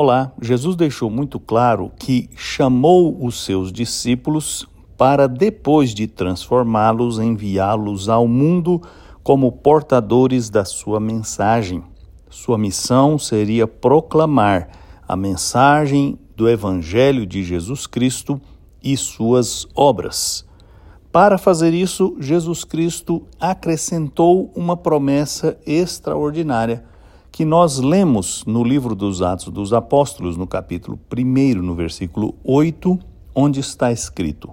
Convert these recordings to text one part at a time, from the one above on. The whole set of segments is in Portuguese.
Olá, Jesus deixou muito claro que chamou os seus discípulos para, depois de transformá-los, enviá-los ao mundo como portadores da sua mensagem. Sua missão seria proclamar a mensagem do Evangelho de Jesus Cristo e suas obras. Para fazer isso, Jesus Cristo acrescentou uma promessa extraordinária que nós lemos no livro dos Atos dos Apóstolos, no capítulo 1, no versículo 8, onde está escrito: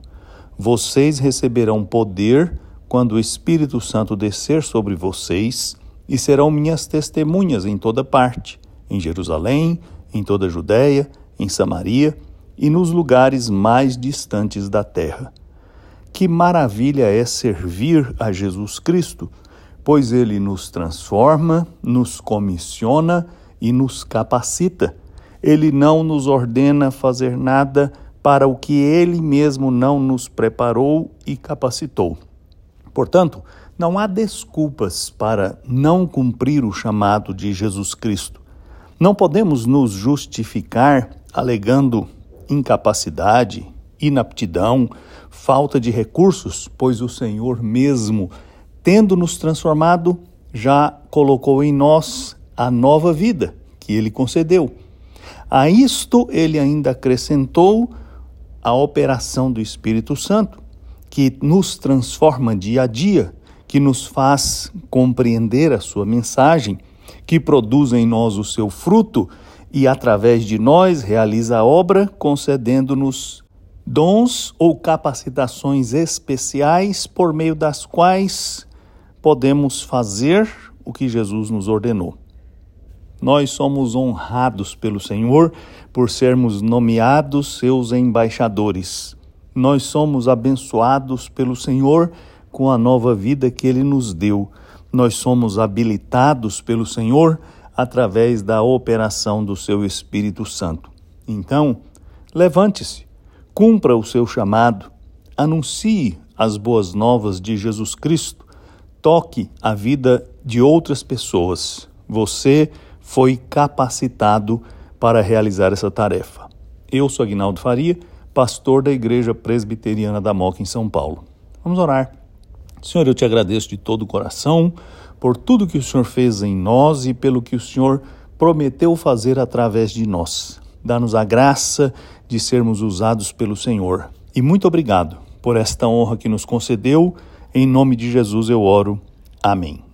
Vocês receberão poder quando o Espírito Santo descer sobre vocês e serão minhas testemunhas em toda parte, em Jerusalém, em toda a Judéia, em Samaria e nos lugares mais distantes da terra. Que maravilha é servir a Jesus Cristo! Pois ele nos transforma, nos comissiona e nos capacita. Ele não nos ordena fazer nada para o que ele mesmo não nos preparou e capacitou. Portanto, não há desculpas para não cumprir o chamado de Jesus Cristo. Não podemos nos justificar alegando incapacidade, inaptidão, falta de recursos, pois o Senhor mesmo tendo nos transformado, já colocou em nós a nova vida que ele concedeu. A isto ele ainda acrescentou a operação do Espírito Santo, que nos transforma dia a dia, que nos faz compreender a sua mensagem, que produz em nós o seu fruto e através de nós realiza a obra, concedendo-nos dons ou capacitações especiais por meio das quais podemos fazer o que Jesus nos ordenou. Nós somos honrados pelo Senhor por sermos nomeados seus embaixadores. Nós somos abençoados pelo Senhor com a nova vida que ele nos deu. Nós somos habilitados pelo Senhor através da operação do seu Espírito Santo. Então, levante-se, cumpra o seu chamado, anuncie as boas novas de Jesus Cristo toque a vida de outras pessoas. Você foi capacitado para realizar essa tarefa. Eu sou Agnaldo Faria, pastor da Igreja Presbiteriana da Moca em São Paulo. Vamos orar. Senhor, eu te agradeço de todo o coração por tudo que o Senhor fez em nós e pelo que o Senhor prometeu fazer através de nós. Dá-nos a graça de sermos usados pelo Senhor. E muito obrigado por esta honra que nos concedeu em nome de Jesus eu oro. Amém.